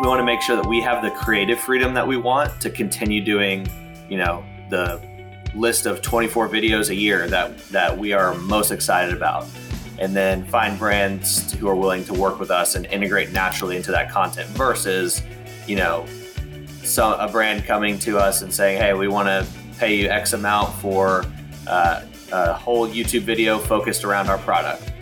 we want to make sure that we have the creative freedom that we want to continue doing, you know, the list of 24 videos a year that that we are most excited about. And then find brands who are willing to work with us and integrate naturally into that content versus you know so a brand coming to us and saying hey we want to pay you x amount for uh, a whole youtube video focused around our product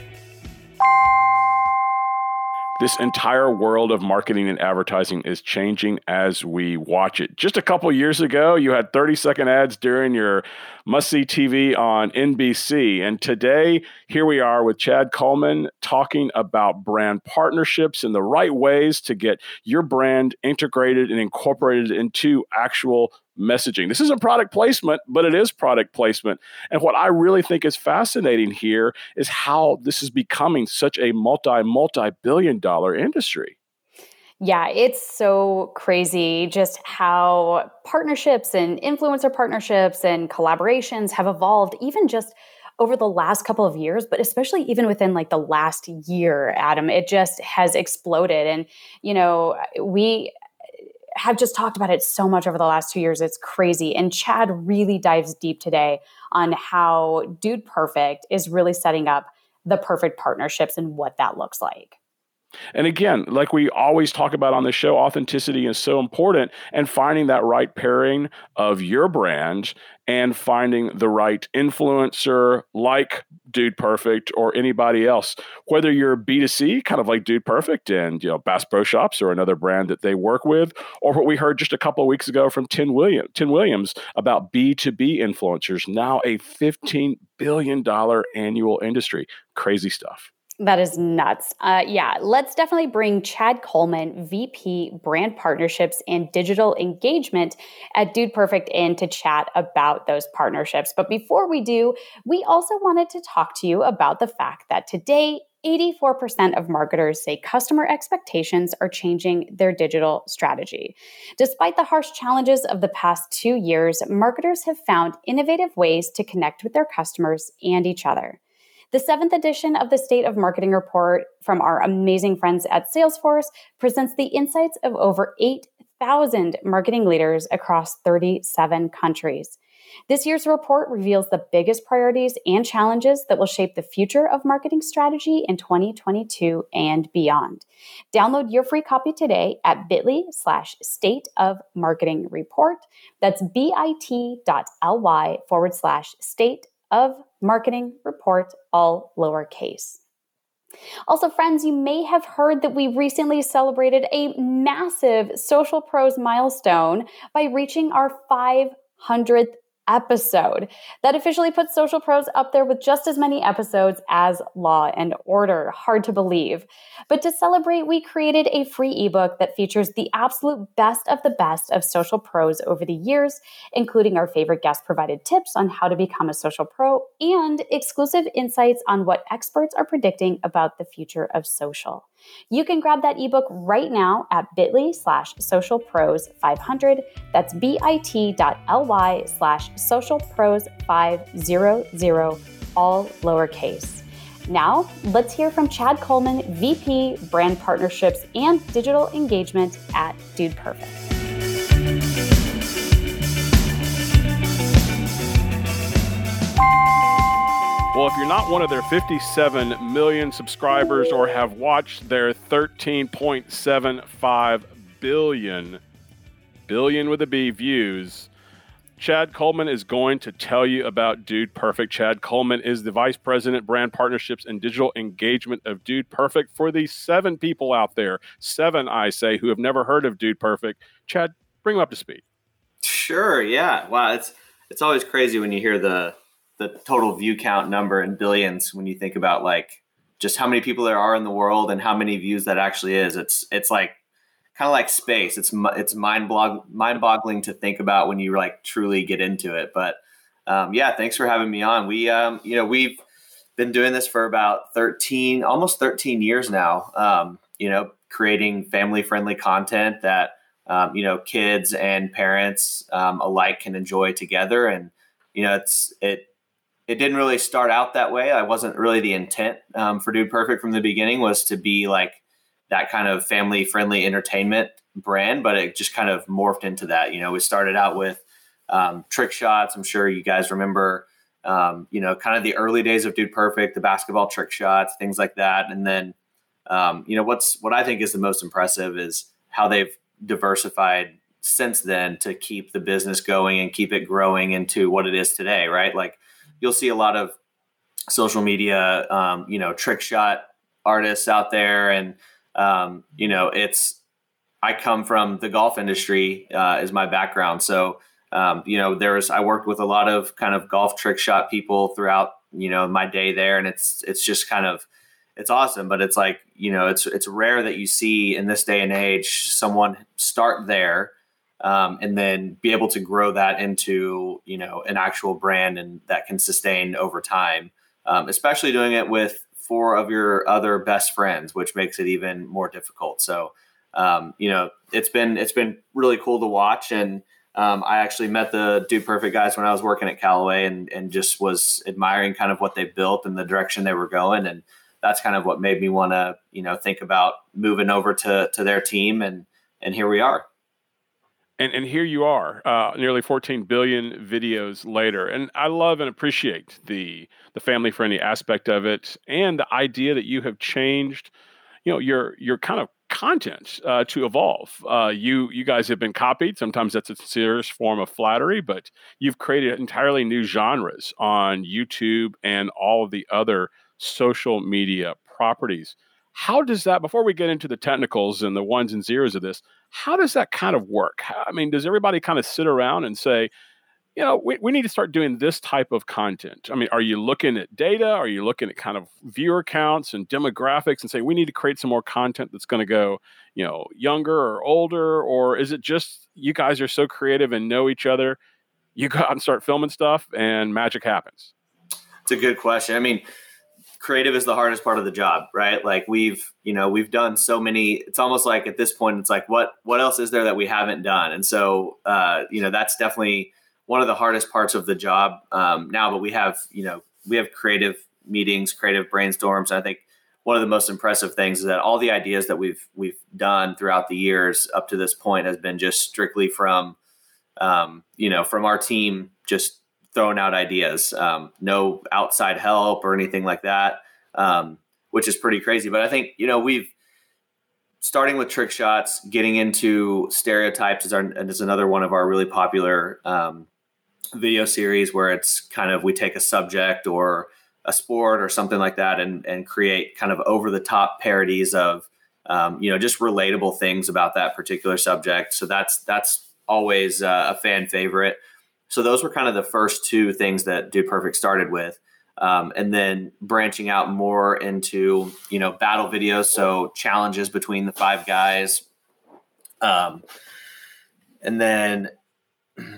this entire world of marketing and advertising is changing as we watch it. Just a couple years ago, you had 30 second ads during your must see TV on NBC. And today, here we are with Chad Coleman talking about brand partnerships and the right ways to get your brand integrated and incorporated into actual messaging. This isn't product placement, but it is product placement. And what I really think is fascinating here is how this is becoming such a multi, multi billion dollar industry. Yeah, it's so crazy just how partnerships and influencer partnerships and collaborations have evolved, even just over the last couple of years, but especially even within like the last year, Adam, it just has exploded. And, you know, we have just talked about it so much over the last two years. It's crazy. And Chad really dives deep today on how Dude Perfect is really setting up the perfect partnerships and what that looks like. And again, like we always talk about on the show, authenticity is so important and finding that right pairing of your brand and finding the right influencer like Dude Perfect or anybody else. Whether you're B2C, kind of like Dude Perfect and you know Bass Pro Shops or another brand that they work with, or what we heard just a couple of weeks ago from Tim Williams, Tim Williams about B2B influencers, now a $15 billion annual industry. Crazy stuff. That is nuts. Uh, yeah, let's definitely bring Chad Coleman, VP Brand Partnerships and Digital Engagement at Dude Perfect in to chat about those partnerships. But before we do, we also wanted to talk to you about the fact that today, 84% of marketers say customer expectations are changing their digital strategy. Despite the harsh challenges of the past two years, marketers have found innovative ways to connect with their customers and each other. The seventh edition of the State of Marketing Report from our amazing friends at Salesforce presents the insights of over 8,000 marketing leaders across 37 countries. This year's report reveals the biggest priorities and challenges that will shape the future of marketing strategy in 2022 and beyond. Download your free copy today at bit.ly slash state of marketing report. That's bit.ly forward slash state of marketing report, all lowercase. Also, friends, you may have heard that we recently celebrated a massive Social Pros milestone by reaching our 500th episode. That officially puts Social Pros up there with just as many episodes as Law and Order. Hard to believe. But to celebrate, we created a free ebook that features the absolute best of the best of Social Pros over the years, including our favorite guest provided tips on how to become a social pro and exclusive insights on what experts are predicting about the future of social. You can grab that ebook right now at bit.ly slash social pros 500. That's bit.ly slash socialpros500, all lowercase. Now, let's hear from Chad Coleman, VP Brand Partnerships and Digital Engagement at Dude Perfect. Well, if you're not one of their 57 million subscribers or have watched their 13.75 billion, billion with a B views, Chad Coleman is going to tell you about Dude Perfect. Chad Coleman is the Vice President, Brand Partnerships and Digital Engagement of Dude Perfect. For the seven people out there, seven, I say, who have never heard of Dude Perfect, Chad, bring them up to speed. Sure. Yeah. Wow. It's it's always crazy when you hear the the total view count number in billions when you think about like just how many people there are in the world and how many views that actually is. It's it's like kind of like space. It's it's mind blog mind boggling to think about when you like truly get into it. But um, yeah, thanks for having me on. We um, you know we've been doing this for about 13 almost 13 years now um, you know creating family friendly content that um, you know kids and parents um, alike can enjoy together and you know it's it it didn't really start out that way. I wasn't really the intent um, for Dude Perfect from the beginning was to be like that kind of family friendly entertainment brand, but it just kind of morphed into that. You know, we started out with um, trick shots. I'm sure you guys remember, um, you know, kind of the early days of Dude Perfect, the basketball trick shots, things like that. And then, um, you know, what's what I think is the most impressive is how they've diversified since then to keep the business going and keep it growing into what it is today. Right, like you'll see a lot of social media, um, you know, trick shot artists out there, and um, you know, it's I come from the golf industry uh, is my background, so um, you know, there's I worked with a lot of kind of golf trick shot people throughout you know my day there, and it's it's just kind of it's awesome, but it's like you know it's it's rare that you see in this day and age someone start there um, and then be able to grow that into you know an actual brand and that can sustain over time um, especially doing it with four of your other best friends which makes it even more difficult so um, you know it's been it's been really cool to watch and um, I actually met the Dude Perfect guys when I was working at Callaway and, and just was admiring kind of what they built and the direction they were going. And that's kind of what made me want to, you know, think about moving over to, to their team. And, and here we are. And, and here you are, uh, nearly 14 billion videos later, and I love and appreciate the the family friendly aspect of it, and the idea that you have changed, you know, your your kind of content uh, to evolve. Uh, you you guys have been copied. Sometimes that's a serious form of flattery, but you've created entirely new genres on YouTube and all of the other social media properties. How does that, before we get into the technicals and the ones and zeros of this, how does that kind of work? I mean, does everybody kind of sit around and say, you know, we, we need to start doing this type of content. I mean, are you looking at data? Are you looking at kind of viewer counts and demographics and say we need to create some more content that's going to go, you know, younger or older? Or is it just you guys are so creative and know each other? You go out and start filming stuff and magic happens? It's a good question. I mean, creative is the hardest part of the job, right? Like we've, you know, we've done so many. It's almost like at this point, it's like what what else is there that we haven't done? And so, uh, you know, that's definitely one of the hardest parts of the job um, now. But we have, you know, we have creative meetings, creative brainstorms. I think one of the most impressive things is that all the ideas that we've we've done throughout the years up to this point has been just strictly from, um, you know, from our team just throwing out ideas, um, no outside help or anything like that, um, which is pretty crazy. But I think you know we've starting with trick shots, getting into stereotypes is our is another one of our really popular um, video series where it's kind of we take a subject or a sport or something like that and and create kind of over the top parodies of um, you know just relatable things about that particular subject. So that's that's always uh, a fan favorite. So those were kind of the first two things that Dude Perfect started with. Um, and then branching out more into you know battle videos, so challenges between the five guys. Um, and then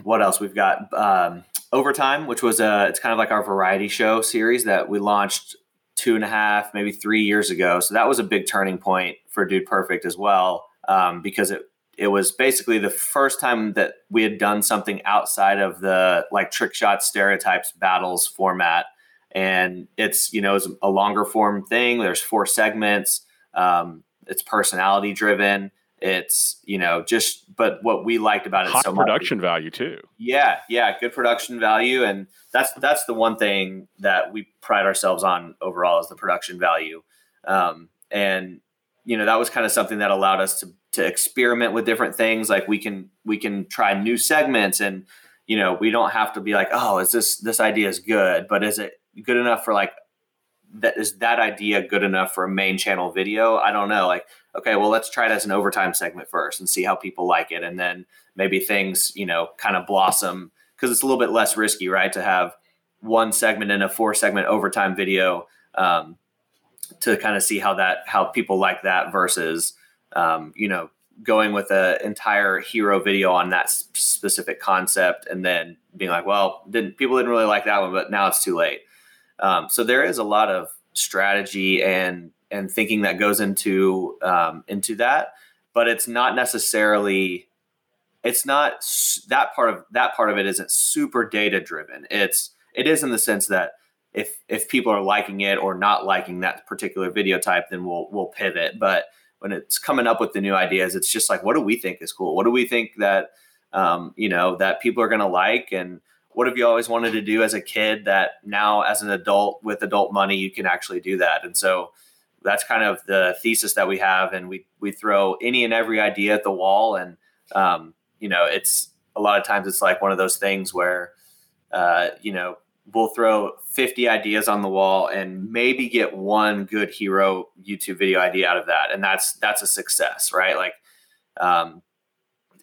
what else? We've got um, Overtime, which was a it's kind of like our variety show series that we launched two and a half, maybe three years ago. So that was a big turning point for Dude Perfect as well, um, because it it was basically the first time that we had done something outside of the like trick shot stereotypes battles format. And it's you know it's a longer form thing. There's four segments. Um, it's personality driven. It's you know just but what we liked about it High so production much, value too. Yeah yeah good production value. And that's that's the one thing that we pride ourselves on overall is the production value. Um, and you know that was kind of something that allowed us to to experiment with different things. Like we can we can try new segments and you know we don't have to be like oh is this this idea is good? But is it good enough for like that is that idea good enough for a main channel video? I don't know. Like okay well let's try it as an overtime segment first and see how people like it. And then maybe things you know kind of blossom because it's a little bit less risky right to have one segment in a four segment overtime video um, to kind of see how that how people like that versus um, you know, going with an entire hero video on that specific concept and then being like, well, didn't people didn't really like that one, but now it's too late. Um, so there is a lot of strategy and and thinking that goes into um, into that, but it's not necessarily it's not that part of that part of it isn't super data driven. It's it is in the sense that if if people are liking it or not liking that particular video type, then we'll we'll pivot. But when it's coming up with the new ideas, it's just like, what do we think is cool? What do we think that um, you know that people are going to like? And what have you always wanted to do as a kid that now, as an adult with adult money, you can actually do that? And so that's kind of the thesis that we have, and we we throw any and every idea at the wall, and um, you know, it's a lot of times it's like one of those things where uh, you know we'll throw 50 ideas on the wall and maybe get one good hero YouTube video idea out of that. And that's, that's a success, right? Like, um,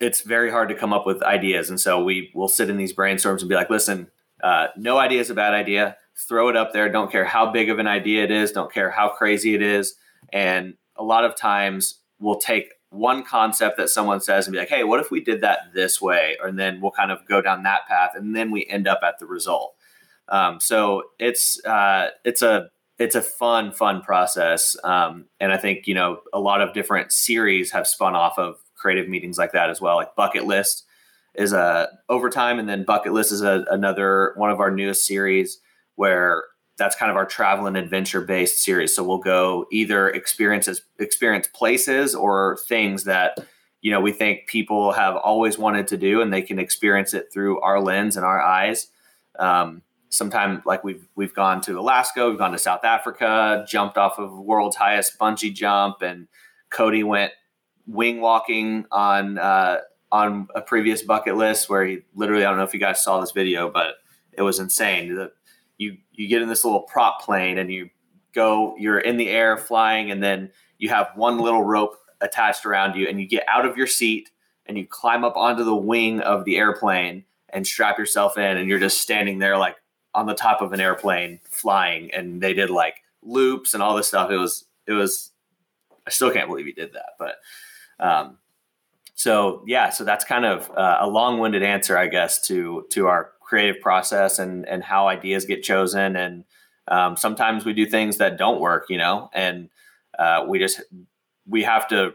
it's very hard to come up with ideas. And so we will sit in these brainstorms and be like, listen, uh, no idea is a bad idea. Throw it up there. Don't care how big of an idea it is. Don't care how crazy it is. And a lot of times we'll take one concept that someone says and be like, hey, what if we did that this way? And then we'll kind of go down that path and then we end up at the result. Um, so it's uh, it's a it's a fun fun process, um, and I think you know a lot of different series have spun off of creative meetings like that as well. Like Bucket List is a overtime, and then Bucket List is a, another one of our newest series where that's kind of our travel and adventure based series. So we'll go either experiences experience places or things that you know we think people have always wanted to do, and they can experience it through our lens and our eyes. Um, sometime like we've we've gone to Alaska, we've gone to South Africa, jumped off of world's highest bungee jump, and Cody went wing walking on uh, on a previous bucket list where he literally I don't know if you guys saw this video, but it was insane. The, you you get in this little prop plane and you go you're in the air flying and then you have one little rope attached around you and you get out of your seat and you climb up onto the wing of the airplane and strap yourself in and you're just standing there like on the top of an airplane flying and they did like loops and all this stuff. It was it was i still can't believe he did that but um so yeah so that's kind of uh, a long-winded answer i guess to to our creative process and and how ideas get chosen. And um, sometimes we do things that don't work you know and uh, we just we have to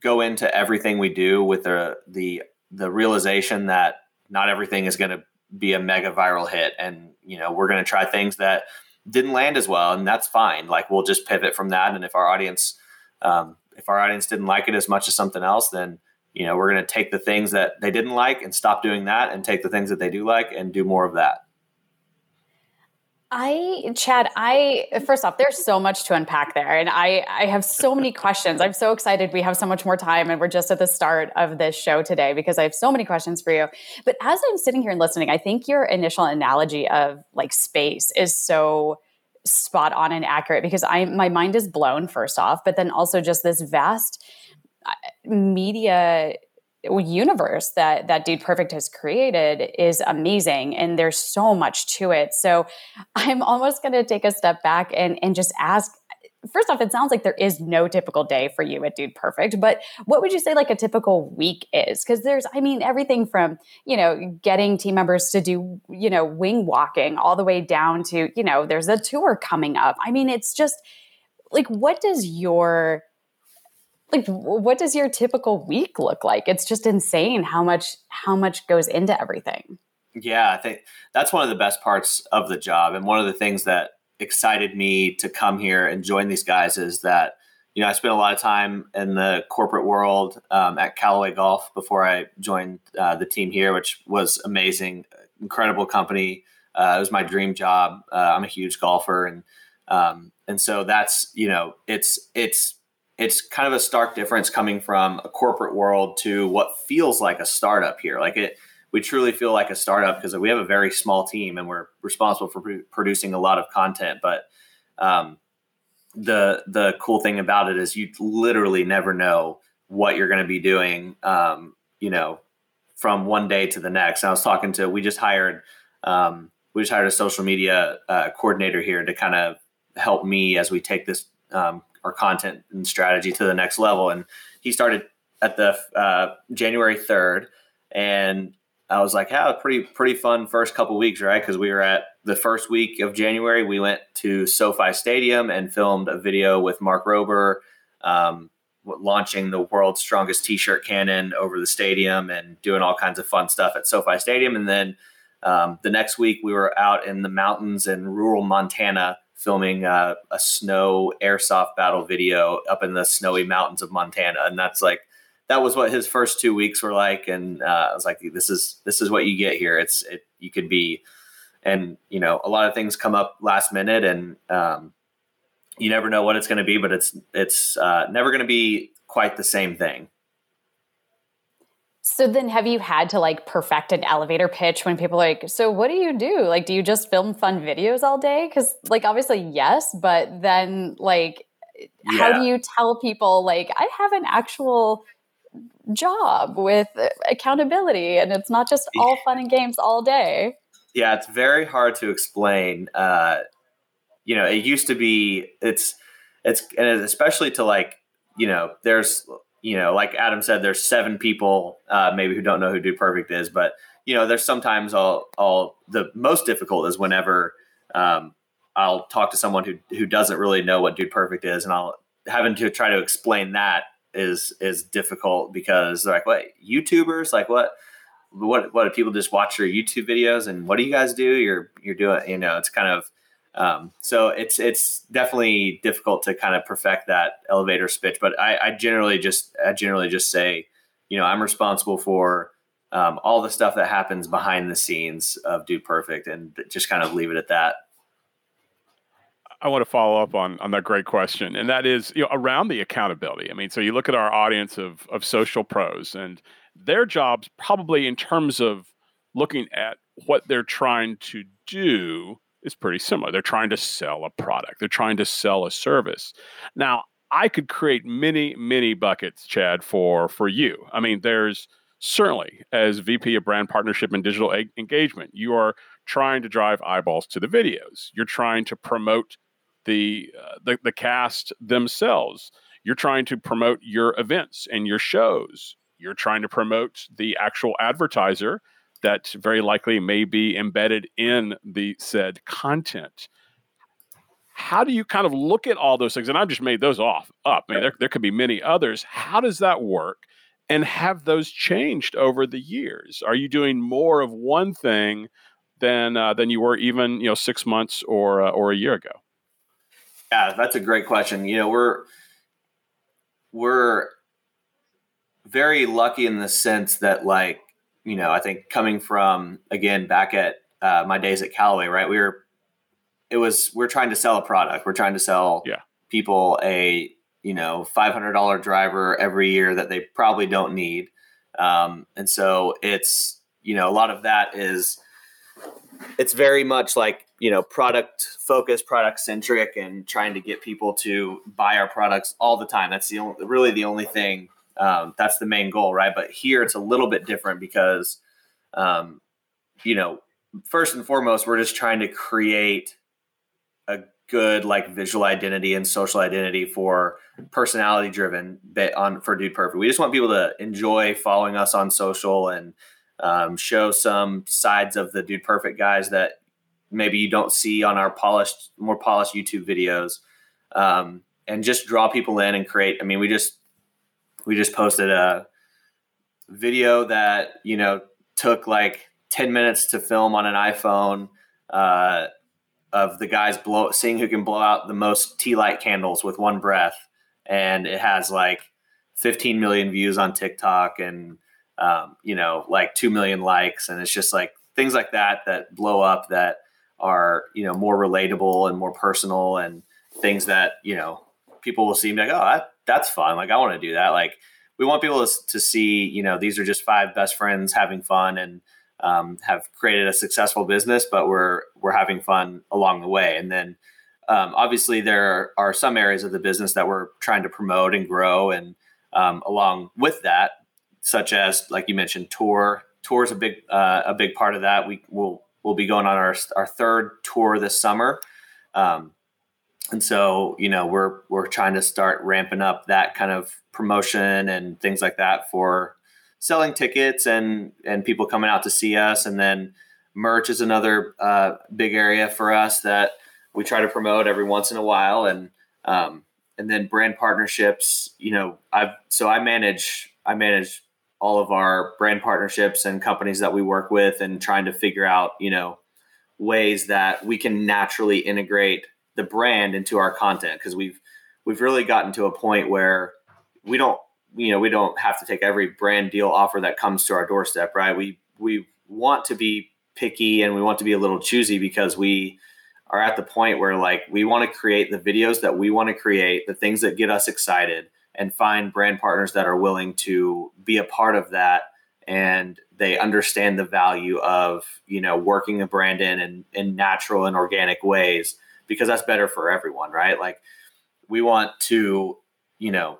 go into everything we do with the the the realization that not everything is going to be a mega viral hit. And you know we're going to try things that didn't land as well and that's fine. Like we'll just pivot from that. And if our audience um, if our audience didn't like it as much as something else then you know we're going to take the things that they didn't like and stop doing that and take the things that they do like and do more of that I, Chad, I first off, there's so much to unpack there, and I, I have so many questions. I'm so excited we have so much more time, and we're just at the start of this show today because I have so many questions for you. But as I'm sitting here and listening, I think your initial analogy of like space is so spot on and accurate because I my mind is blown first off, but then also just this vast uh, media universe that that dude perfect has created is amazing and there's so much to it. So i'm almost going to take a step back and and just ask first off it sounds like there is no typical day for you at dude perfect but what would you say like a typical week is? Because there's i mean everything from you know getting team members to do you know wing walking all the way down to you know there's a tour coming up. I mean it's just like what does your like what does your typical week look like? It's just insane how much how much goes into everything. Yeah i think that's one of the best parts of the job and one of the things that excited me to come here and join these guys is that you know i spent a lot of time in the corporate world um, at callaway golf before i joined uh, the team here which was amazing incredible company. Uh, it was my dream job. Uh, i'm a huge golfer and um, and so that's you know it's it's it's kind of a stark difference coming from a corporate world to what feels like a startup here. Like it, we truly feel like a startup because we have a very small team and we're responsible for producing a lot of content. But um, the the cool thing about it is you literally never know what you're going to be doing. Um, you know, from one day to the next. And I was talking to we just hired um, we just hired a social media uh, coordinator here to kind of help me as we take this um, our content and strategy to the next level. And he started at the uh, January 3rd. And I was like, yeah, pretty, pretty fun first couple weeks, right? Because we were at the first week of January, we went to SoFi Stadium and filmed a video with Mark Rober, um, launching the world's strongest t-shirt cannon over the stadium and doing all kinds of fun stuff at SoFi Stadium. And then um, the next week we were out in the mountains in rural Montana filming uh, a snow airsoft battle video up in the snowy mountains of Montana, and that's like that was what his first two weeks were like. And uh, I was like, this is this is what you get here. It's it, you could be, and you know, a lot of things come up last minute, and um, you never know what it's going to be, but it's it's uh, never going to be quite the same thing. So then have you had to like perfect an elevator pitch when people are like, so what do you do? Like, do you just film fun videos all day? Cause like, obviously yes, but then like, yeah. how do you tell people like, I have an actual job with accountability and it's not just all fun and games all day? Yeah, it's very hard to explain. Uh, you know, it used to be, it's, it's, and especially to like, you know, there's you know, like Adam said, there's seven people uh, maybe who don't know who Dude Perfect is, but you know, there's sometimes all all the most difficult is whenever um, I'll talk to someone who who doesn't really know what Dude Perfect is, and I'll having to try to explain that is is difficult because they're like, what YouTubers? Like what? What what do people just watch your YouTube videos and what do you guys do? You're you're doing you know it's kind of um, so it's it's definitely difficult to kind of perfect that elevator speech, but I, I generally just I generally just say, you know, I'm responsible for um, all the stuff that happens behind the scenes of Dude Perfect, and just kind of leave it at that. I want to follow up on on that great question, and that is you know around the accountability. I mean, so you look at our audience of of social pros, and their jobs probably in terms of looking at what they're trying to do is pretty similar. They're trying to sell a product, they're trying to sell a service. Now, I could create many, many buckets, Chad, for for you. I mean, there's certainly as VP of brand partnership and digital a- engagement, you are trying to drive eyeballs to the videos. You're trying to promote the, uh, the the cast themselves. You're trying to promote your events and your shows. You're trying to promote the actual advertiser that very likely may be embedded in the said content. How do you kind of look at all those things? And I've just made those off up. I mean, there, there could be many others. How does that work? And have those changed over the years? Are you doing more of one thing than uh, than you were even you know six months or uh, or a year ago? Yeah, that's a great question. You know, we're we're very lucky in the sense that like you know, I think coming from again back at uh, my days at Callaway, right? We were, it was we're trying to sell a product. We're trying to sell yeah. people a you know five hundred dollar driver every year that they probably don't need, um, and so it's you know a lot of that is it's very much like you know product focused product centric and trying to get people to buy our products all the time that's the only really the only thing um, that's the main goal, right? But here it's a little bit different because, um, you know, first and foremost, we're just trying to create a good like visual identity and social identity for personality driven bit on for Dude Perfect. We just want people to enjoy following us on social and um, show some sides of the Dude Perfect guys that maybe you don't see on our polished, more polished YouTube videos, um, and just draw people in and create. I mean, we just we just posted a video that you know took like 10 minutes to film on an iphone uh, of the guys blow seeing who can blow out the most tea light candles with one breath. And it has like 15 million views on tiktok and um, you know like 2 million likes. And it's just like things like that that blow up that are you know more relatable and more personal and things that you know people will see and like oh that's fun. Like I want to do that. Like we want people to, see, you know, these are just five best friends having fun and um, have created a successful business, but we're we're having fun along the way. And then um, obviously there are some areas of the business that we're trying to promote and grow, and um, along with that, such as like you mentioned, tour. Tour is a big uh, a big part of that. We will we'll be going on our our third tour this summer. Um, and so you know we're we're trying to start ramping up that kind of promotion and things like that for selling tickets and and people coming out to see us. And then merch is another uh, big area for us that we try to promote every once in a while. And um, and then brand partnerships you know i've so i manage i manage all of our brand partnerships and companies that we work with and trying to figure out you know ways that we can naturally integrate the brand into our content because we've we've really gotten to a point where we don't you know we don't have to take every brand deal offer that comes to our doorstep right? We we want to be picky and we want to be a little choosy because we are at the point where like we want to create the videos that we want to create the things that get us excited and find brand partners that are willing to be a part of that and they understand the value of you know working a brand in in, in natural and organic ways because that's better for everyone right? Like we want to you know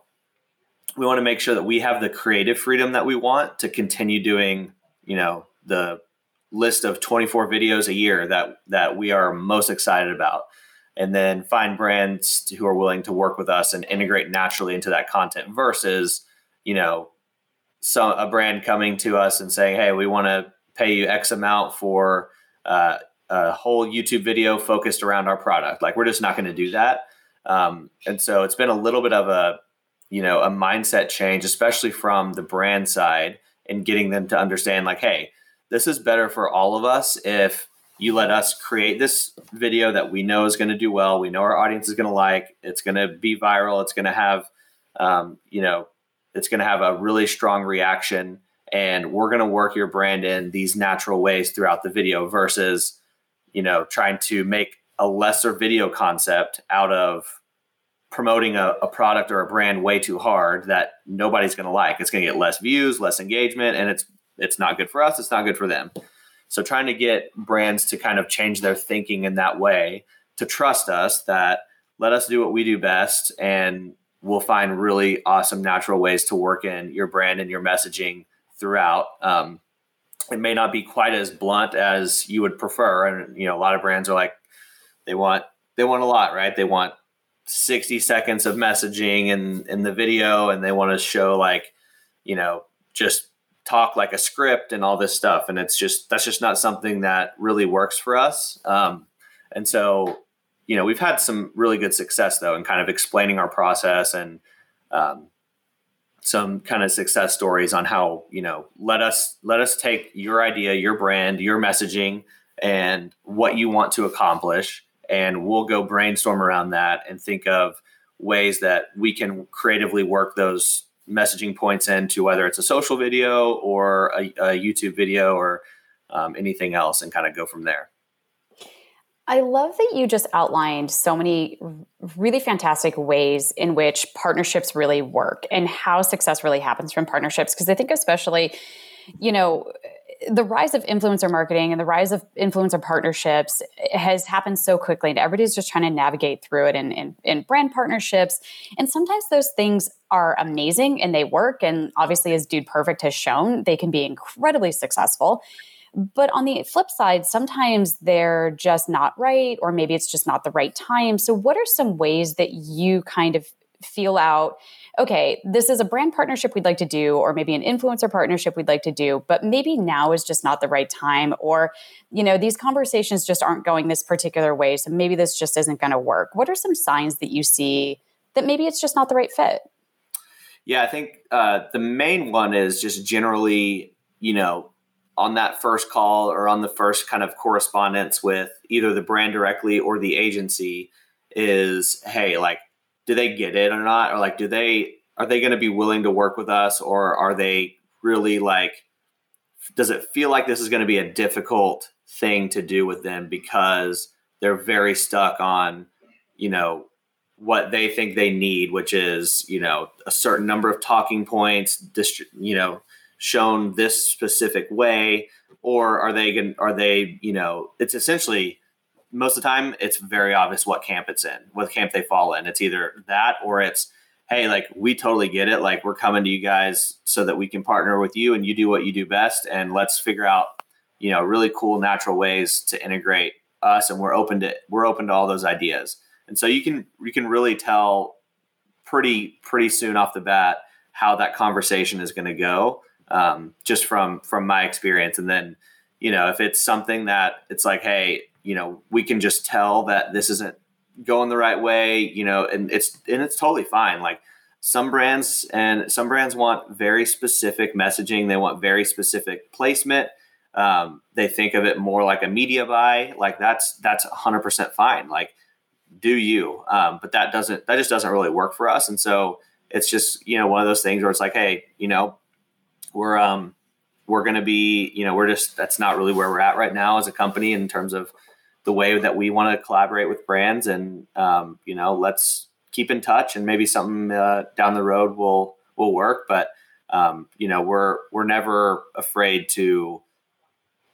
we want to make sure that we have the creative freedom that we want to continue doing you know the list of 24 videos a year that that we are most excited about. And then find brands who are willing to work with us and integrate naturally into that content versus you know so a brand coming to us and saying hey we want to pay you x amount for uh, a whole youtube video focused around our product like we're just not going to do that um, and so it's been a little bit of a you know a mindset change especially from the brand side and getting them to understand like hey this is better for all of us if you let us create this video that we know is going to do well. We know our audience is going to like. It's going to be viral. It's going to have, um, you know, it's going to have a really strong reaction. And we're going to work your brand in these natural ways throughout the video versus, you know, trying to make a lesser video concept out of promoting a, a product or a brand way too hard that nobody's going to like. It's going to get less views, less engagement, and it's it's not good for us. It's not good for them. So trying to get brands to kind of change their thinking in that way to trust us that let us do what we do best and we'll find really awesome natural ways to work in your brand and your messaging throughout. Um, it may not be quite as blunt as you would prefer. And, you know, a lot of brands are like, they want, they want a lot, right? They want 60 seconds of messaging in, in the video and they want to show like, you know, just talk like a script and all this stuff and it's just that's just not something that really works for us um, and so you know we've had some really good success though in kind of explaining our process and um, some kind of success stories on how you know let us let us take your idea your brand your messaging and what you want to accomplish and we'll go brainstorm around that and think of ways that we can creatively work those messaging points into whether it's a social video or a, a YouTube video or um, anything else and kind of go from there. I love that you just outlined so many really fantastic ways in which partnerships really work and how success really happens from partnerships. Because I think, especially, you know, the rise of influencer marketing and the rise of influencer partnerships has happened so quickly and everybody's just trying to navigate through it in, in, in, brand partnerships. And sometimes those things are amazing and they work. And obviously as dude perfect has shown they can be incredibly successful but on the flip side sometimes they're just not right or maybe it's just not the right time so what are some ways that you kind of feel out okay, this is a brand partnership we'd like to do, or maybe an influencer partnership we'd like to do, but maybe now is just not the right time, or, you know, these conversations just aren't going this particular way. So maybe this just isn't going to work. What are some signs that you see that maybe it's just not the right fit? Yeah, I think uh, the main one is just generally, you know, on that first call or on the first kind of correspondence with either the brand directly or the agency is, hey, like, do they get it or not? Or like do they are they going to be willing to work with us? Or are they really like does it feel like this is going to be a difficult thing to do with them because they're very stuck on you know what they think they need which is you know a certain number of talking points dist- you know shown this specific way or are they going are they you know it's essentially most of the time it's very obvious what camp it's in, what camp they fall in. It's either that or it's, hey, like we totally get it. Like we're coming to you guys so that we can partner with you and you do what you do best. And let's figure out, you know, really cool natural ways to integrate us. And we're open to we're open to all those ideas. And so you can you can really tell pretty pretty soon off the bat how that conversation is going to go, um, just from from my experience. And then, you know, if it's something that it's like, hey, you know we can just tell that this isn't going the right way you know and it's and it's totally fine like some brands and some brands want very specific messaging they want very specific placement um, they think of it more like a media buy like that's that's 100% fine like do you. Um, but that doesn't that just doesn't really work for us. And so it's just you know one of those things where it's like, hey, you know, we're um we're going to be you know we're just that's not really where we're at right now as a company in terms of the way that we want to collaborate with brands and um, you know let's keep in touch and maybe something uh, down the road will will work but um, you know we're we're never afraid to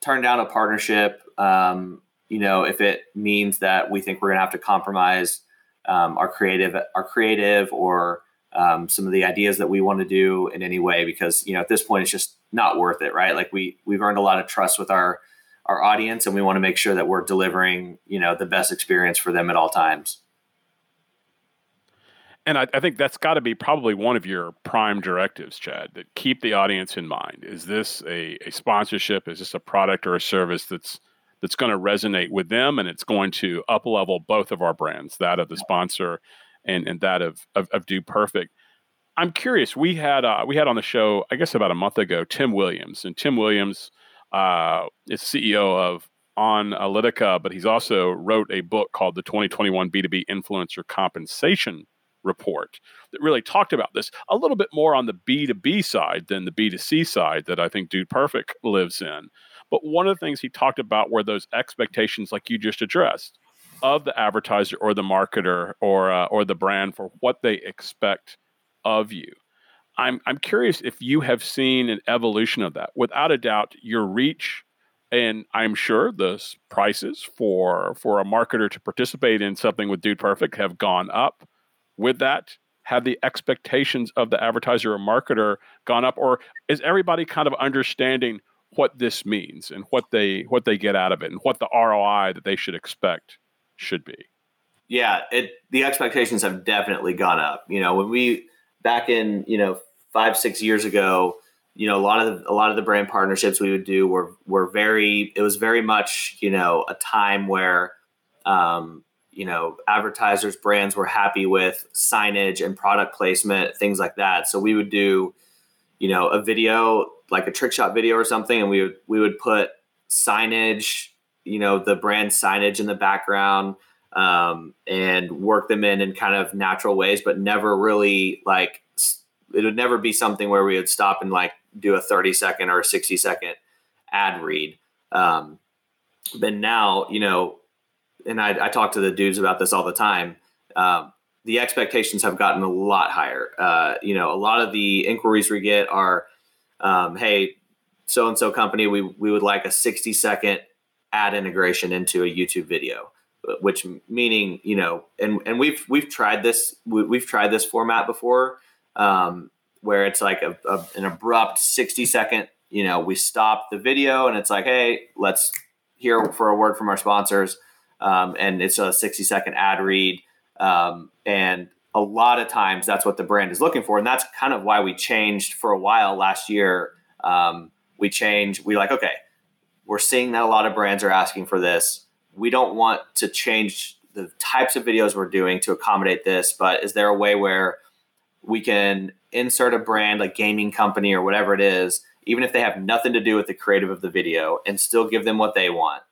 turn down a partnership um, you know if it means that we think we're going to have to compromise um, our creative our creative or um, some of the ideas that we want to do in any way because you know at this point it's just not worth it right like we we've earned a lot of trust with our our audience and we want to make sure that we're delivering you know the best experience for them at all times and I, I think that's got to be probably one of your prime directives, Chad, that keep the audience in mind. Is this a, a sponsorship? Is this a product or a service that's that's going to resonate with them and it's going to up level both of our brands, that of the sponsor and, and that of, of, of Dude Perfect. I'm curious. We had uh, we had on the show, I guess about a month ago, Tim Williams, and Tim Williams uh, is CEO of Onalytica, but he's also wrote a book called the 2021 B2B Influencer Compensation Report that really talked about this a little bit more on the B2B side than the B2C side that I think Dude Perfect lives in. But one of the things he talked about were those expectations, like you just addressed, of the advertiser or the marketer or uh, or the brand for what they expect of you. I'm I'm curious if you have seen an evolution of that. Without a doubt, your reach and I'm sure the prices for for a marketer to participate in something with Dude Perfect have gone up. With that, have the expectations of the advertiser or marketer gone up, or is everybody kind of understanding what this means and what they what they get out of it and what the ROI that they should expect should be? Yeah, it the expectations have definitely gone up. You know, when we back in you know five six years ago, you know a lot of the, a lot of the brand partnerships we would do were were very it was very much you know a time where um, you know advertisers brands were happy with signage and product placement things like that so we would do you know a video like a trick shot video or something and we would we would put signage you know the brand signage in the background um, and work them in in kind of natural ways but never really like it would never be something where we would stop and like do a 30 second or a 60 second ad read um, but now you know and I, I, talk to the dudes about this all the time. Um, the expectations have gotten a lot higher. Uh, you know, a lot of the inquiries we get are, um, "Hey, so and so company, we we would like a sixty second ad integration into a YouTube video." Which meaning, you know, and and we've we've tried this we, have tried this format before, um, where it's like a, a, an abrupt sixty second. You know, we stop the video and it's like, "Hey, let's hear for a word from our sponsors." um, and it's a 60 second ad read. Um, and a lot of times that's what the brand is looking for. And that's kind of why we changed for a while last year. Um, we changed, we like, okay, we're seeing that a lot of brands are asking for this. We don't want to change the types of videos we're doing to accommodate this, but is there a way where we can insert a brand like gaming company or whatever it is, even if they have nothing to do with the creative of the video and still give them what they want?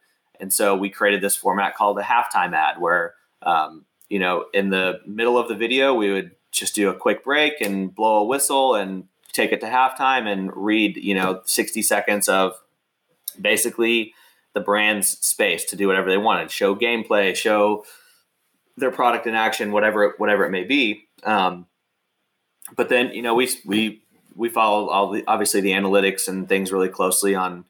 And so we created this format called a halftime ad where, um, you know, in the middle of the video, we would just do a quick break and blow a whistle and take it to halftime and read, you know, 60 seconds of basically the brand's space to do whatever they wanted, show gameplay, show their product in action, whatever, whatever it may be. Um, but then, you know, we, we, we follow all the, obviously the analytics and things really closely on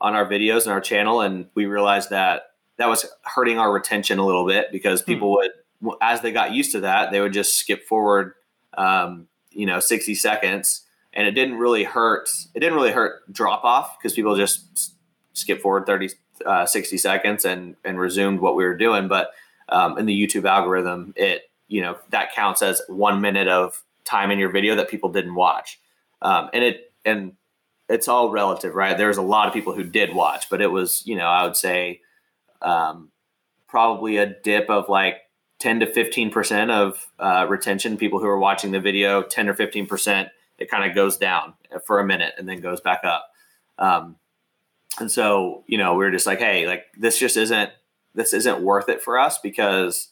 on our videos and our channel, and we realized that that was hurting our retention a little bit because hmm. people hmm. would, as they got used to that, they would just skip forward, um, you know, sixty seconds, and it didn't really hurt. It didn't really hurt drop off because people just skip forward 30, uh, 60 seconds and and resumed what we were doing. But um, in the YouTube algorithm, it you know that counts as one minute of time in your video that people didn't watch, um, and it and it's all relative, right? There's a lot of people who did watch, but it was, you know, I would say um, probably a dip of like 10 to 15% of uh, retention, people who are watching the video, 10 or 15%, it kind of goes down for a minute and then goes back up. Um, and so, you know, we are just like, hey, like this just isn't, this isn't worth it for us because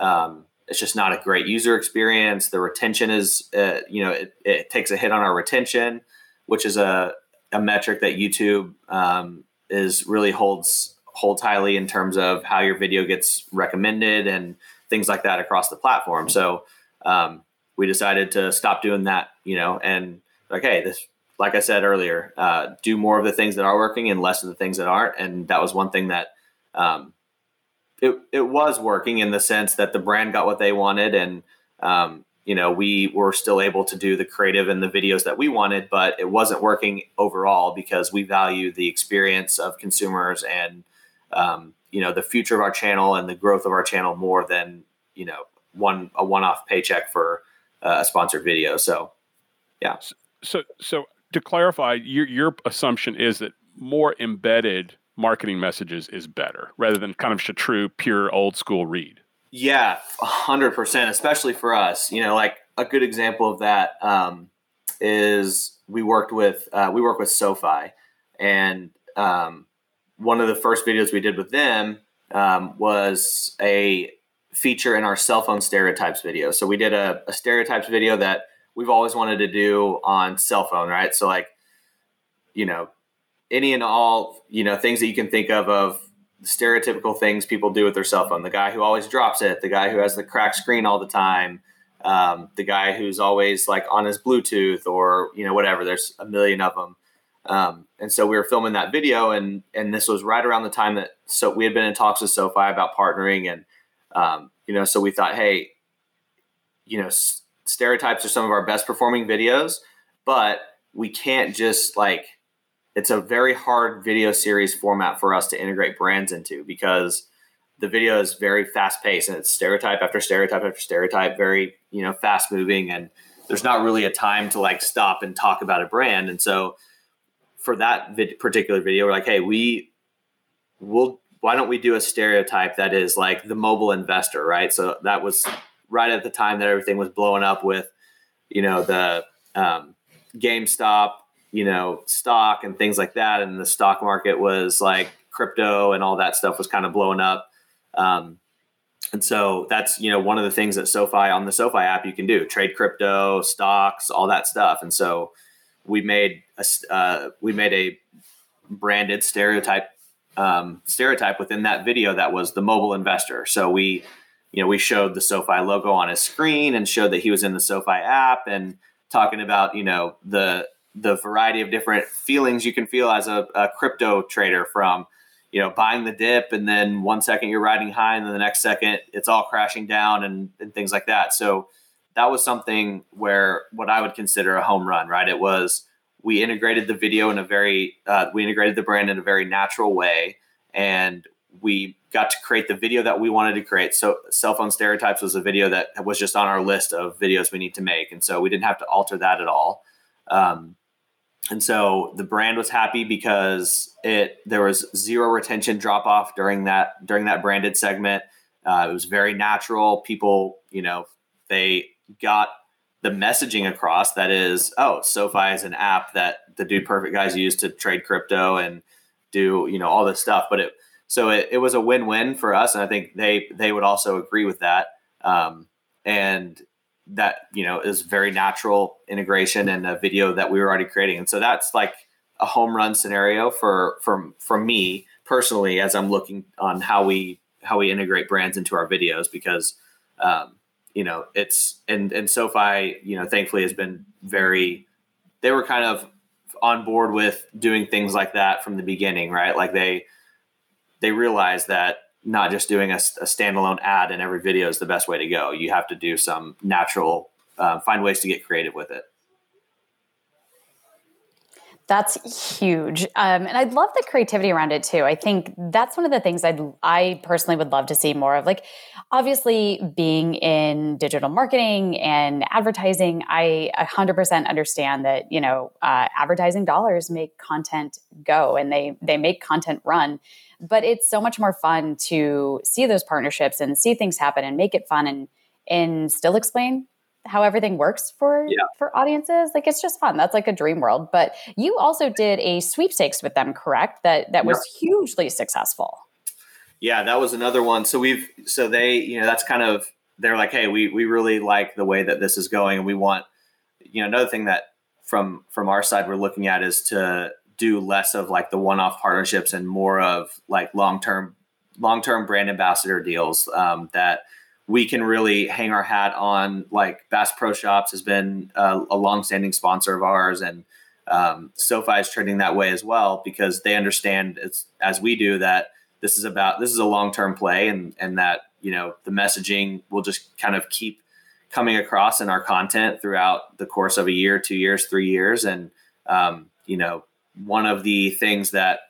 Um, it's just not a great user experience. The retention is, uh, you know, it, it, takes a hit on our retention, which is a, a metric that YouTube um, is really holds holds highly in terms of how your video gets recommended and things like that across the platform. So um, we decided to stop doing that, you know, and like, hey, this, like I said earlier, uh, do more of the things that are working and less of the things that aren't. And that was one thing that um, it it was working in the sense that the brand got what they wanted, and um, you know we were still able to do the creative and the videos that we wanted, but it wasn't working overall because we value the experience of consumers and um, you know the future of our channel and the growth of our channel more than you know one a one off paycheck for uh, a sponsored video. So yeah. So so to clarify, your your assumption is that more embedded marketing messages is better rather than kind of a true pure old school read. Yeah, hundred percent. Especially for us, you know, like a good example of that um, is we worked with uh, we work with SoFi, and um, one of the first videos we did with them um, was a feature in our cell phone stereotypes video. So we did a, a stereotypes video that we've always wanted to do on cell phone, right? So like, you know, any and all you know things that you can think of of stereotypical things people do with their cell phone. The guy who always drops it, the guy who has the cracked screen all the time, um, the guy who's always like on his Bluetooth or you know whatever. There's a million of them. Um, and so we were filming that video, and and this was right around the time that so we had been in talks with SoFi about partnering, and um, you know, so we thought, hey, you know, stereotypes are some of our best performing videos, but we can't just like it's a very hard video series format for us to integrate brands into because the video is very fast paced and it's stereotype after stereotype after stereotype, very, you know, fast moving. And there's not really a time to like stop and talk about a brand. And so for that vid- particular video, we're like, hey, we will, why don't we do a stereotype that is like the mobile investor, right? So that was right at the time that everything was blowing up with, you know, the um, GameStop you know, stock and things like that. And the stock market was like crypto and all that stuff was kind of blowing up. Um, and so that's, you know, one of the things that SoFi on the SoFi app you can do trade crypto, stocks, all that stuff. And so we made a, uh, we made a branded stereotype, um, stereotype within that video that was the mobile investor. So we, you know, we showed the SoFi logo on his screen and showed that he was in the SoFi app and talking about, you know, the, the variety of different feelings you can feel as a, a, crypto trader from you know buying the dip and then one second you're riding high and then the next second it's all crashing down and, and things like that. So that was something where what i would consider a home run right? It was we integrated the video in a very uh, we integrated the brand in a very natural way and we got to create the video that we wanted to create so cell phone stereotypes was a video that was just on our list of videos we need to make and so we didn't have to alter that at all um, and so the brand was happy because it there was zero retention drop off during that during that branded segment. Uh, it was very natural. People, you know, they got the messaging across that is, oh, SoFi is an app that the Dude Perfect guys use to trade crypto and do you know all this stuff. But it so it, it was a win win for us, and I think they they would also agree with that. Um, and that you know is very natural integration and a video that we were already creating and so that's like a home run scenario for for for me personally as i'm looking on how we how we integrate brands into our videos because um, you know it's and and sofi you know thankfully has been very they were kind of on board with doing things like that from the beginning right like they they realized that not just doing a, a, standalone ad in every video is the best way to go. You have to do some natural, uh, find ways to get creative with it. That's huge. Um, and I'd love the creativity around it too. I think that's one of the things I'd, I personally would love to see more of. Like, obviously, being in digital marketing and advertising, I 100% understand that, you know, uh, advertising dollars make content go and they, they make content run but it's so much more fun to see those partnerships and see things happen and make it fun and and still explain how everything works for yeah. for audiences. Like it's just fun. That's like a dream world. But you also did a sweepstakes with them correct? That that was hugely successful. Yeah, that was another one. So we've so they you know that's kind of they're like, hey, we we really like the way that this is going, and we want you know another thing that from from our side we're looking at is to do less of like the one-off partnerships and more of like long-term long-term brand ambassador deals um, that we can really hang our hat on. Like Bass Pro Shops has been a, a long-standing sponsor of ours, and um, SoFi is trending that way as well because they understand as we do that this is about this is a long-term play, and and that you know the messaging will just kind of keep coming across in our content throughout the course of a year, two years, three years, and um, you know one of the things that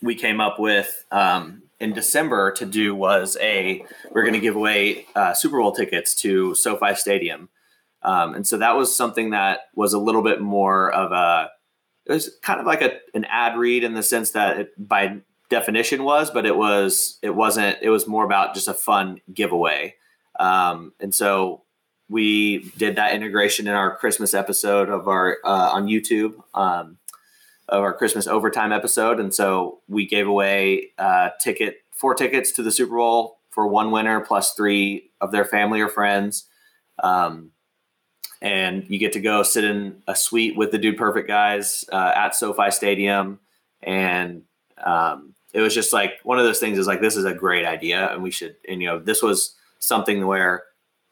we came up with um, in December to do was a we're going to give away uh, Super Bowl tickets to SoFi Stadium, um, and so that was something that was a little bit more of a it was kind of like a an ad read in the sense that it, by definition was, but it was it wasn't it was more about just a fun giveaway, um, and so we did that integration in our Christmas episode of our uh, on YouTube. Um, of our Christmas overtime episode, and so we gave away uh, ticket four tickets to the Super Bowl for one winner plus three of their family or friends. Um, and you get to go sit in a suite with the Dude Perfect guys uh, at SoFi Stadium, and um, it was just like one of those things. Is like this is a great idea, and we should. And you know, this was something where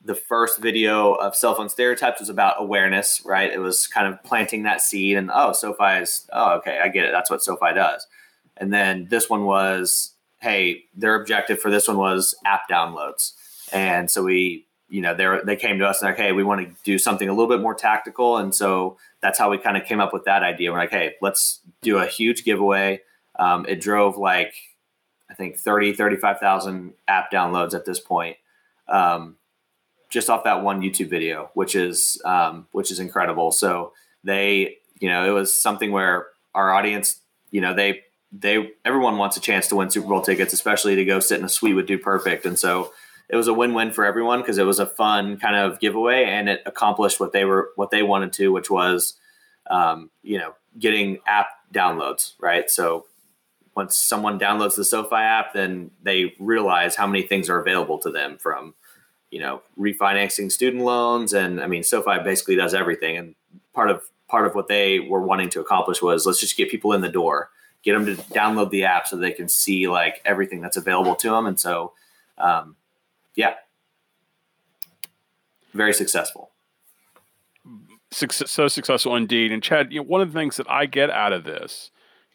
the first video of cell phone stereotypes was about awareness, right? It was kind of planting that seed, and oh, SoFi is oh, okay, I get it. That's what SoFi does. And then this one was, hey, their objective for this one was app downloads, and so we, you know, they they came to us and like, hey, we want to do something a little bit more tactical, and so that's how we kind of came up with that idea. We're like, hey, let's do a huge giveaway. Um, it drove like I think 30, 35,000 app downloads at this point. Um, just off that one YouTube video, which is um, which is incredible. So they, you know, it was something where our audience, you know, they they everyone wants a chance to win Super Bowl tickets, especially to go sit in a suite with Dude Perfect, and so it was a win-win for everyone because it was a fun kind of giveaway and it accomplished what they were what they wanted to, which was, um, you know, getting app downloads, right? So once someone downloads the SoFi app, then they realize how many things are available to them from you know, refinancing student loans, and I mean, SoFi basically does everything. And part of part of what they were wanting to accomplish was let's just get people in the door, get them to download the app so they can see like everything that's available to them. And so, um, yeah, very successful. so successful indeed. And Chad, you know, one of the things that I get out of this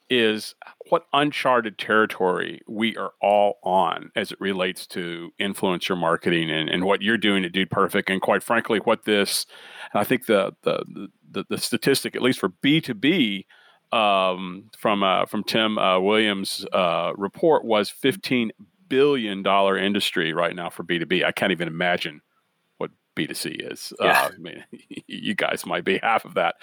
is what uncharted territory we are all on as it relates to influencer marketing and, and what you're doing at Dude Perfect. And quite frankly, what this, I think the, the, the, the statistic, at least for B2B, um, from uh, from Tim uh, Williams' uh, report was 15 billion dollar industry right now for B2B. I can't even imagine what B2C is. Yeah. Uh, I mean, you guys might be half of that.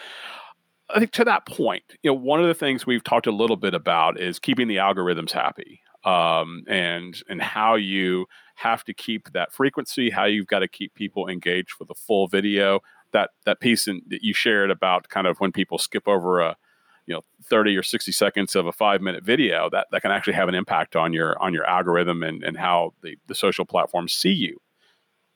I think to that point, you know, one of the things we've talked a little bit about is keeping the algorithms happy, um, and and how you have to keep that frequency, how you've got to keep people engaged with a full video. That that piece in, that you shared about kind of when people skip over a you know 30 or 60 seconds of a five minute video that, that can actually have an impact on your on your algorithm and, and how the, the social platforms see you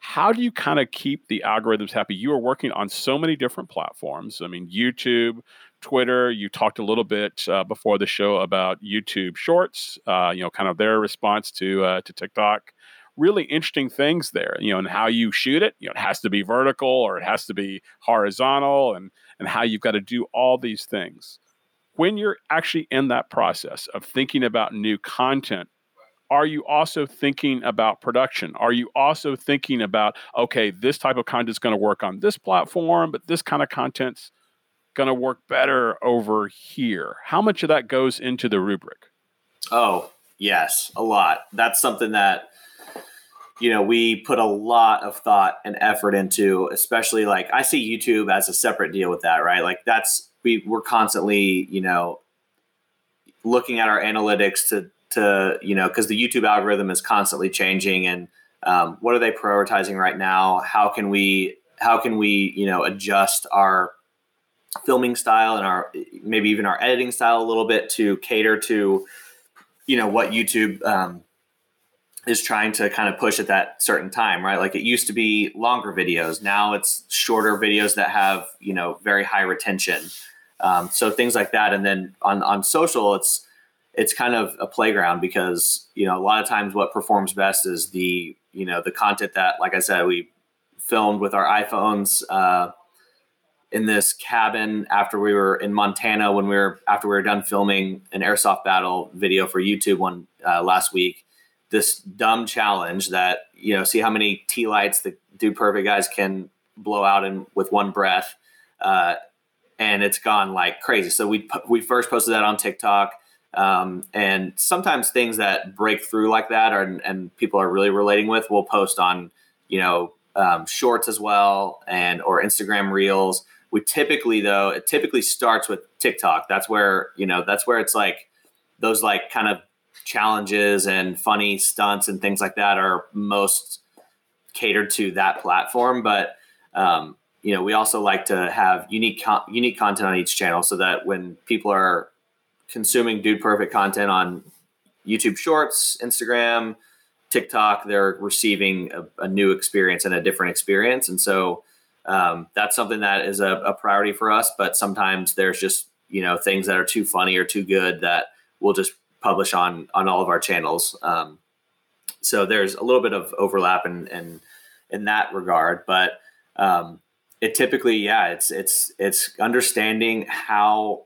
how do you kind of keep the algorithms happy? You are working on so many different platforms. I mean, YouTube, Twitter. You talked a little bit uh, before the show about YouTube Shorts. Uh, you know, kind of their response to uh, to TikTok. Really interesting things there. You know, and how you shoot it. You know, it has to be vertical or it has to be horizontal, and and how you've got to do all these things. When you're actually in that process of thinking about new content are you also thinking about production? Are you also thinking about, okay, this type of content is going to work on this platform, but this kind of content's going to work better over here? How much of that goes into the rubric? Oh, yes, a lot. That's something that you know we put a lot of thought and effort into especially like i see youtube as a separate deal with that right like that's we we're constantly you know looking at our analytics to to you know because the youtube algorithm is constantly changing and um, what are they prioritizing right now how can we how can we you know adjust our filming style and our maybe even our editing style a little bit to cater to you know what youtube um, is trying to kind of push at that certain time, right? Like it used to be longer videos. Now it's shorter videos that have, you know, very high retention. Um, so things like that. And then on, on social, it's, it's kind of a playground because, you know, a lot of times what performs best is the, you know, the content that, like I said, we filmed with our iPhones, uh, in this cabin after we were in Montana when we were after we were done filming an airsoft battle video for YouTube one uh, last week. This dumb challenge that you know see how many tea lights the dude perfect guys can blow out in with one breath uh, and it's gone like crazy. So we we first posted that on tiktok um, and sometimes things that break through like that are, and people are really relating with we'll post on you know um, shorts as well and or instagram reels we typically though it typically starts with tiktok that's where you know that's where it's like those like kind of challenges and funny stunts and things like that are most catered to that platform. But um, you know, we also like to have unique unique content on each channel so that when people are consuming Dude Perfect content on YouTube Shorts, Instagram, TikTok, they're receiving a, a new experience and a different experience. And so um, that's something that is a, a priority for us. But sometimes there's just you know things that are too funny or too good that we'll just publish on on all of our channels. Um, so there's a little bit of overlap in in, in that regard, but um, it typically, yeah, it's it's it's understanding how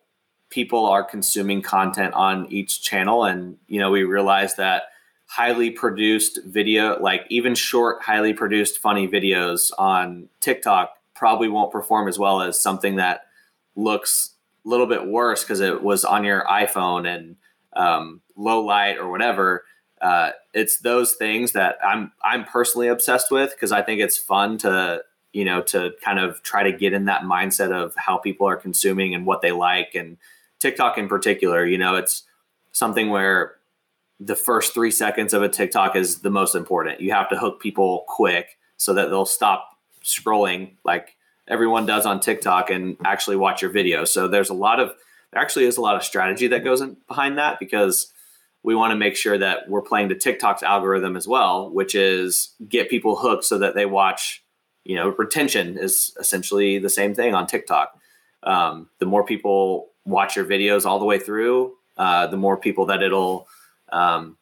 people are consuming content on each channel, and you know we realize that highly produced video, like even short, highly produced, funny videos on TikTok probably won't perform as well as something that looks a little bit worse because it was on your iPhone and um, low light or whatever. Uh, it's those things that I'm I'm personally obsessed with because I think it's fun to you know to kind of try to get in that mindset of how people are consuming and what they like and TikTok in particular. You know, it's something where the first three seconds of a TikTok is the most important. You have to hook people quick so that they'll stop scrolling like everyone does on TikTok and actually watch your video. So there's a lot of there actually is a lot of strategy that goes in behind that because we want to make sure that we're playing to TikTok's algorithm as well, which is get people hooked so that they watch. You know, retention is essentially the same thing on TikTok. Um, the more people watch your videos all the way through, uh, the more people that it'll um,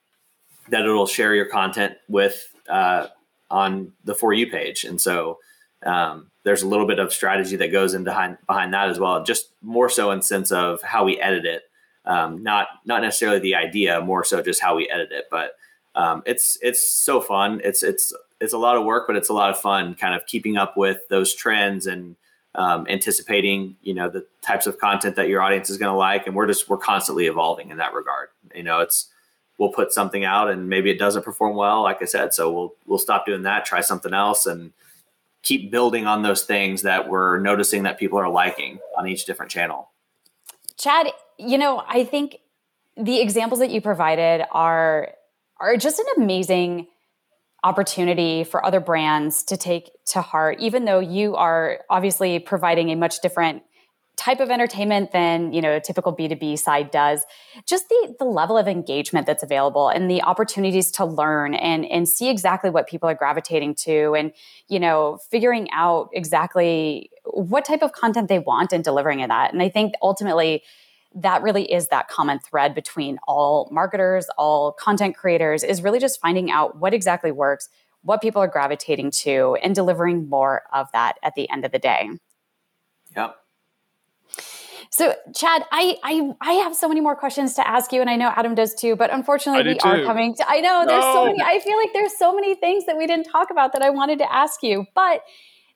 that it'll share your content with uh, on the for you page. And so um, there's a little bit of strategy that goes in behind behind that as well. Just more so in sense of how we edit it, um, not not necessarily the idea, more so just how we edit it. But um, it's it's so fun. It's it's it's a lot of work, but it's a lot of fun. Kind of keeping up with those trends and um, anticipating, you know, the types of content that your audience is going to like, and we're just we're constantly evolving in that regard. You know, it's we'll put something out and maybe it doesn't perform well, like I said, so we'll we'll stop doing that, try something else, and keep building on those things that we're noticing that people are liking on each different channel. Chad, you know, I think the examples that you provided are are just an amazing opportunity for other brands to take to heart even though you are obviously providing a much different type of entertainment than you know a typical b2b side does. Just the the level of engagement that's available and the opportunities to learn and and see exactly what people are gravitating to and you know figuring out exactly what type of content they want and delivering of that and i think ultimately that really is that common thread between all marketers all content creators is really just finding out what exactly works what people are gravitating to and delivering more of that at the end of the day yep so, Chad, I, I I have so many more questions to ask you, and I know Adam does too. But unfortunately, we too. are coming. To, I know there's so many. I feel like there's so many things that we didn't talk about that I wanted to ask you, but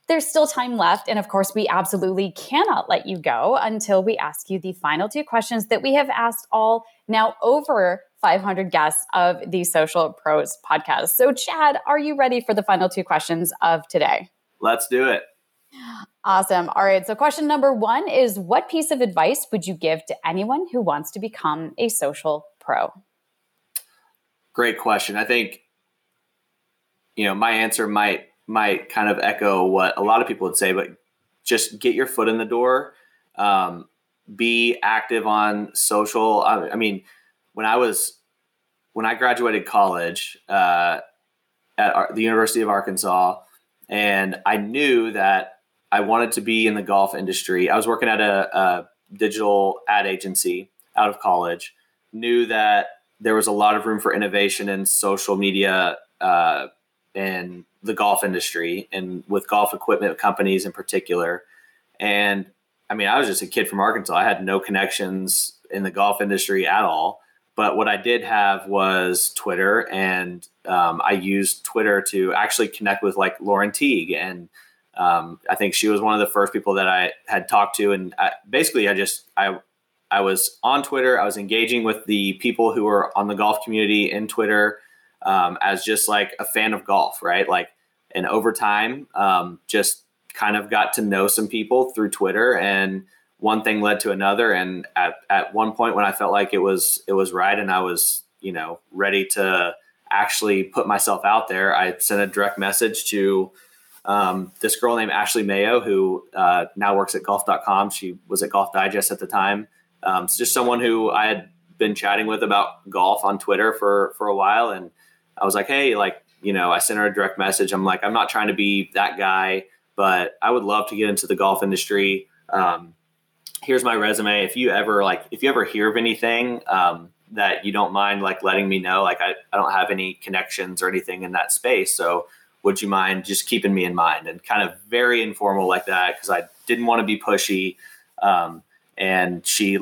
there's still time left, and of course, we absolutely cannot let you go until we ask you the final two questions that we have asked all now over 500 guests of the Social Pros podcast. So, Chad, are you ready for the final two questions of today? Let's do it. Awesome. All right. So, question number one is What piece of advice would you give to anyone who wants to become a social pro? Great question. I think, you know, my answer might might kind of echo what a lot of people would say, but just get your foot in the door. Um, be active on social. I, I mean, when I was when I graduated college uh, at the University of Arkansas, and I knew that I wanted to be in the golf industry. I was working at a, a digital ad agency out of college. Knew that there was a lot of room for innovation in social media uh, and the golf industry, and with golf equipment companies in particular. And I mean, I was just a kid from Arkansas. I had no connections in the golf industry at all. But what I did have was Twitter, and um, I used Twitter to actually connect with like Lauren Teague, and um, I think she was one of the first people that I had talked to. And I, basically, I just I I was on Twitter. I was engaging with the people who were on the golf community in Twitter um, as just like a fan of golf, right? Like, and over time, um, just kind of got to know some people through Twitter and one thing led to another and at, at one point when i felt like it was it was right and i was you know ready to actually put myself out there i sent a direct message to um, this girl named ashley mayo who uh, now works at golf.com she was at golf digest at the time um, it's just someone who i had been chatting with about golf on twitter for for a while and i was like hey like you know i sent her a direct message i'm like i'm not trying to be that guy but i would love to get into the golf industry um, here's my resume. If you ever like, if you ever hear of anything um, that you don't mind like letting me know, like I, I don't have any connections or anything in that space. So would you mind just keeping me in mind and kind of very informal like that? Cause I didn't want to be pushy. Um, and she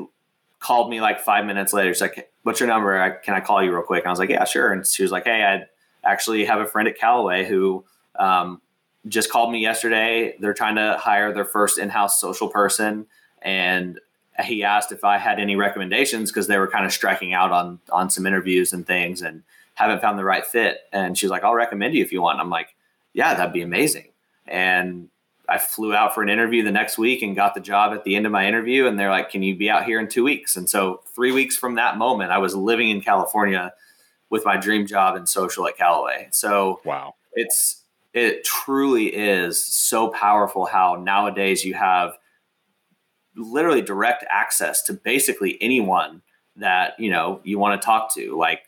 called me like five minutes later. She's like, what's your number? I, can I call you real quick? And I was like, yeah, sure. And she was like, Hey, I actually have a friend at Callaway who, um, just called me yesterday. They're trying to hire their first in-house social person and he asked if I had any recommendations because they were kind of striking out on on some interviews and things and haven't found the right fit. And she's like, "I'll recommend you if you want." I'm like, "Yeah, that'd be amazing." And I flew out for an interview the next week and got the job at the end of my interview. And they're like, "Can you be out here in two weeks?" And so three weeks from that moment, I was living in California with my dream job in social at Callaway. So wow, it's it truly is so powerful how nowadays you have literally direct access to basically anyone that you know you want to talk to like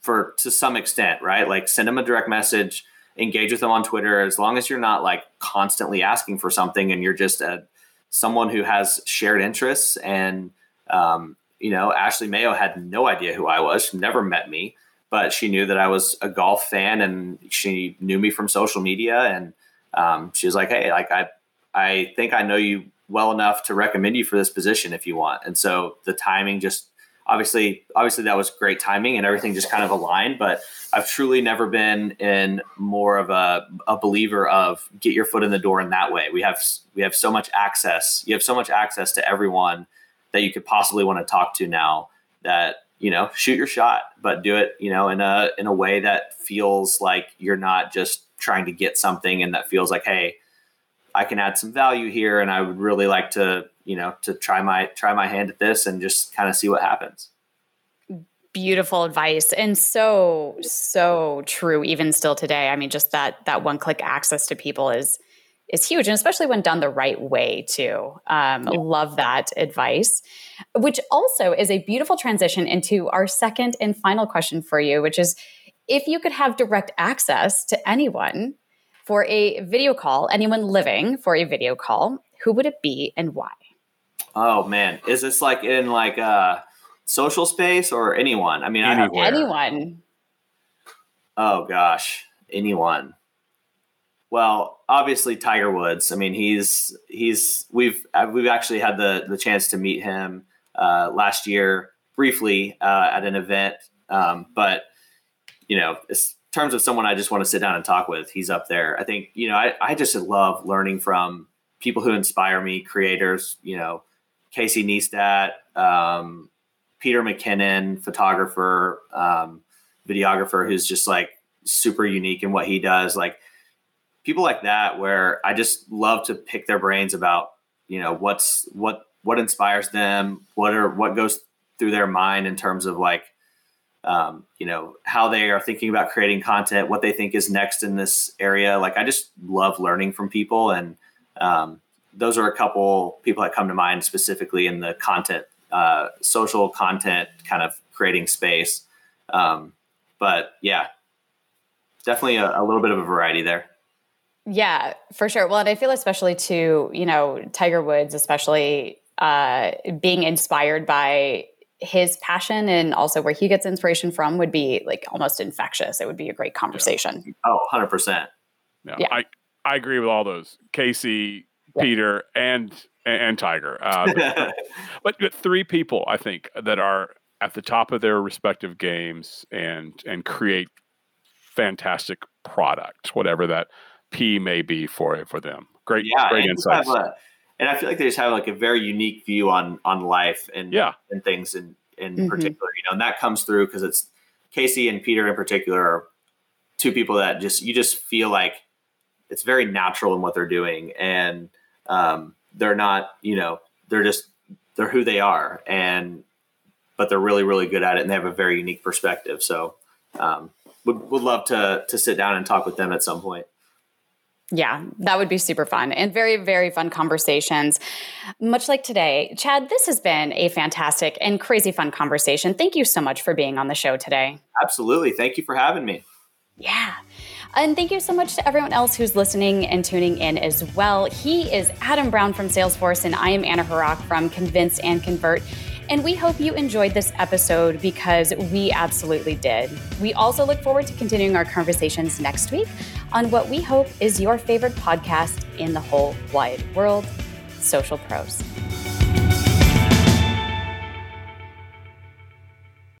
for to some extent right like send them a direct message engage with them on twitter as long as you're not like constantly asking for something and you're just a someone who has shared interests and um, you know ashley mayo had no idea who i was never met me but she knew that i was a golf fan and she knew me from social media and um, she was like hey like i i think i know you well enough to recommend you for this position if you want. And so the timing just obviously obviously that was great timing and everything just kind of aligned but i've truly never been in more of a, a believer of get your foot in the door in that way. We have we have so much access you have so much access to everyone that you could possibly want to talk to now that you know shoot your shot but do it you know in a in a way that feels like you're not just trying to get something and that feels like hey I can add some value here, and I would really like to, you know, to try my try my hand at this and just kind of see what happens. Beautiful advice, and so so true. Even still today, I mean, just that that one click access to people is is huge, and especially when done the right way too. Um, yeah. Love that advice, which also is a beautiful transition into our second and final question for you, which is if you could have direct access to anyone for a video call, anyone living for a video call, who would it be and why? Oh man, is this like in like a social space or anyone? I mean, Anywhere. anyone. Oh gosh, anyone. Well, obviously Tiger Woods. I mean, he's he's we've uh, we've actually had the the chance to meet him uh, last year briefly uh, at an event, um, but you know, it's terms of someone I just want to sit down and talk with, he's up there. I think, you know, I, I just love learning from people who inspire me, creators, you know, Casey Neistat, um, Peter McKinnon, photographer, um, videographer, who's just like super unique in what he does. Like people like that, where I just love to pick their brains about, you know, what's, what, what inspires them, what are, what goes through their mind in terms of like, um, you know how they are thinking about creating content what they think is next in this area like i just love learning from people and um, those are a couple people that come to mind specifically in the content uh, social content kind of creating space um, but yeah, definitely a, a little bit of a variety there. Yeah, for sure. Well, and I feel especially too, you know, Tiger Woods, especially uh, being inspired by his passion and also where he gets inspiration from would be like almost infectious. It would be a great conversation. Yeah. Oh, 100%. Yeah. yeah. I, I agree with all those. Casey, yeah. Peter, and and Tiger. Uh, but, but, three people, I think, that are at the top of their respective games and and create fantastic product, whatever that P may be for for them. Great, yeah, great insights. A, and I feel like they just have like a very unique view on on life and yeah. and things in in mm-hmm. particular. You know, and that comes through because it's Casey and Peter in particular are two people that just you just feel like it's very natural in what they're doing and um, they're not you know they're just they're who they are and but they're really really good at it and they have a very unique perspective so um, would, would love to to sit down and talk with them at some point yeah, that would be super fun and very, very fun conversations. Much like today, Chad, this has been a fantastic and crazy fun conversation. Thank you so much for being on the show today. Absolutely. Thank you for having me. Yeah. And thank you so much to everyone else who's listening and tuning in as well. He is Adam Brown from Salesforce, and I am Anna Hrach from Convince and Convert. And we hope you enjoyed this episode because we absolutely did. We also look forward to continuing our conversations next week on what we hope is your favorite podcast in the whole wide world Social Pros.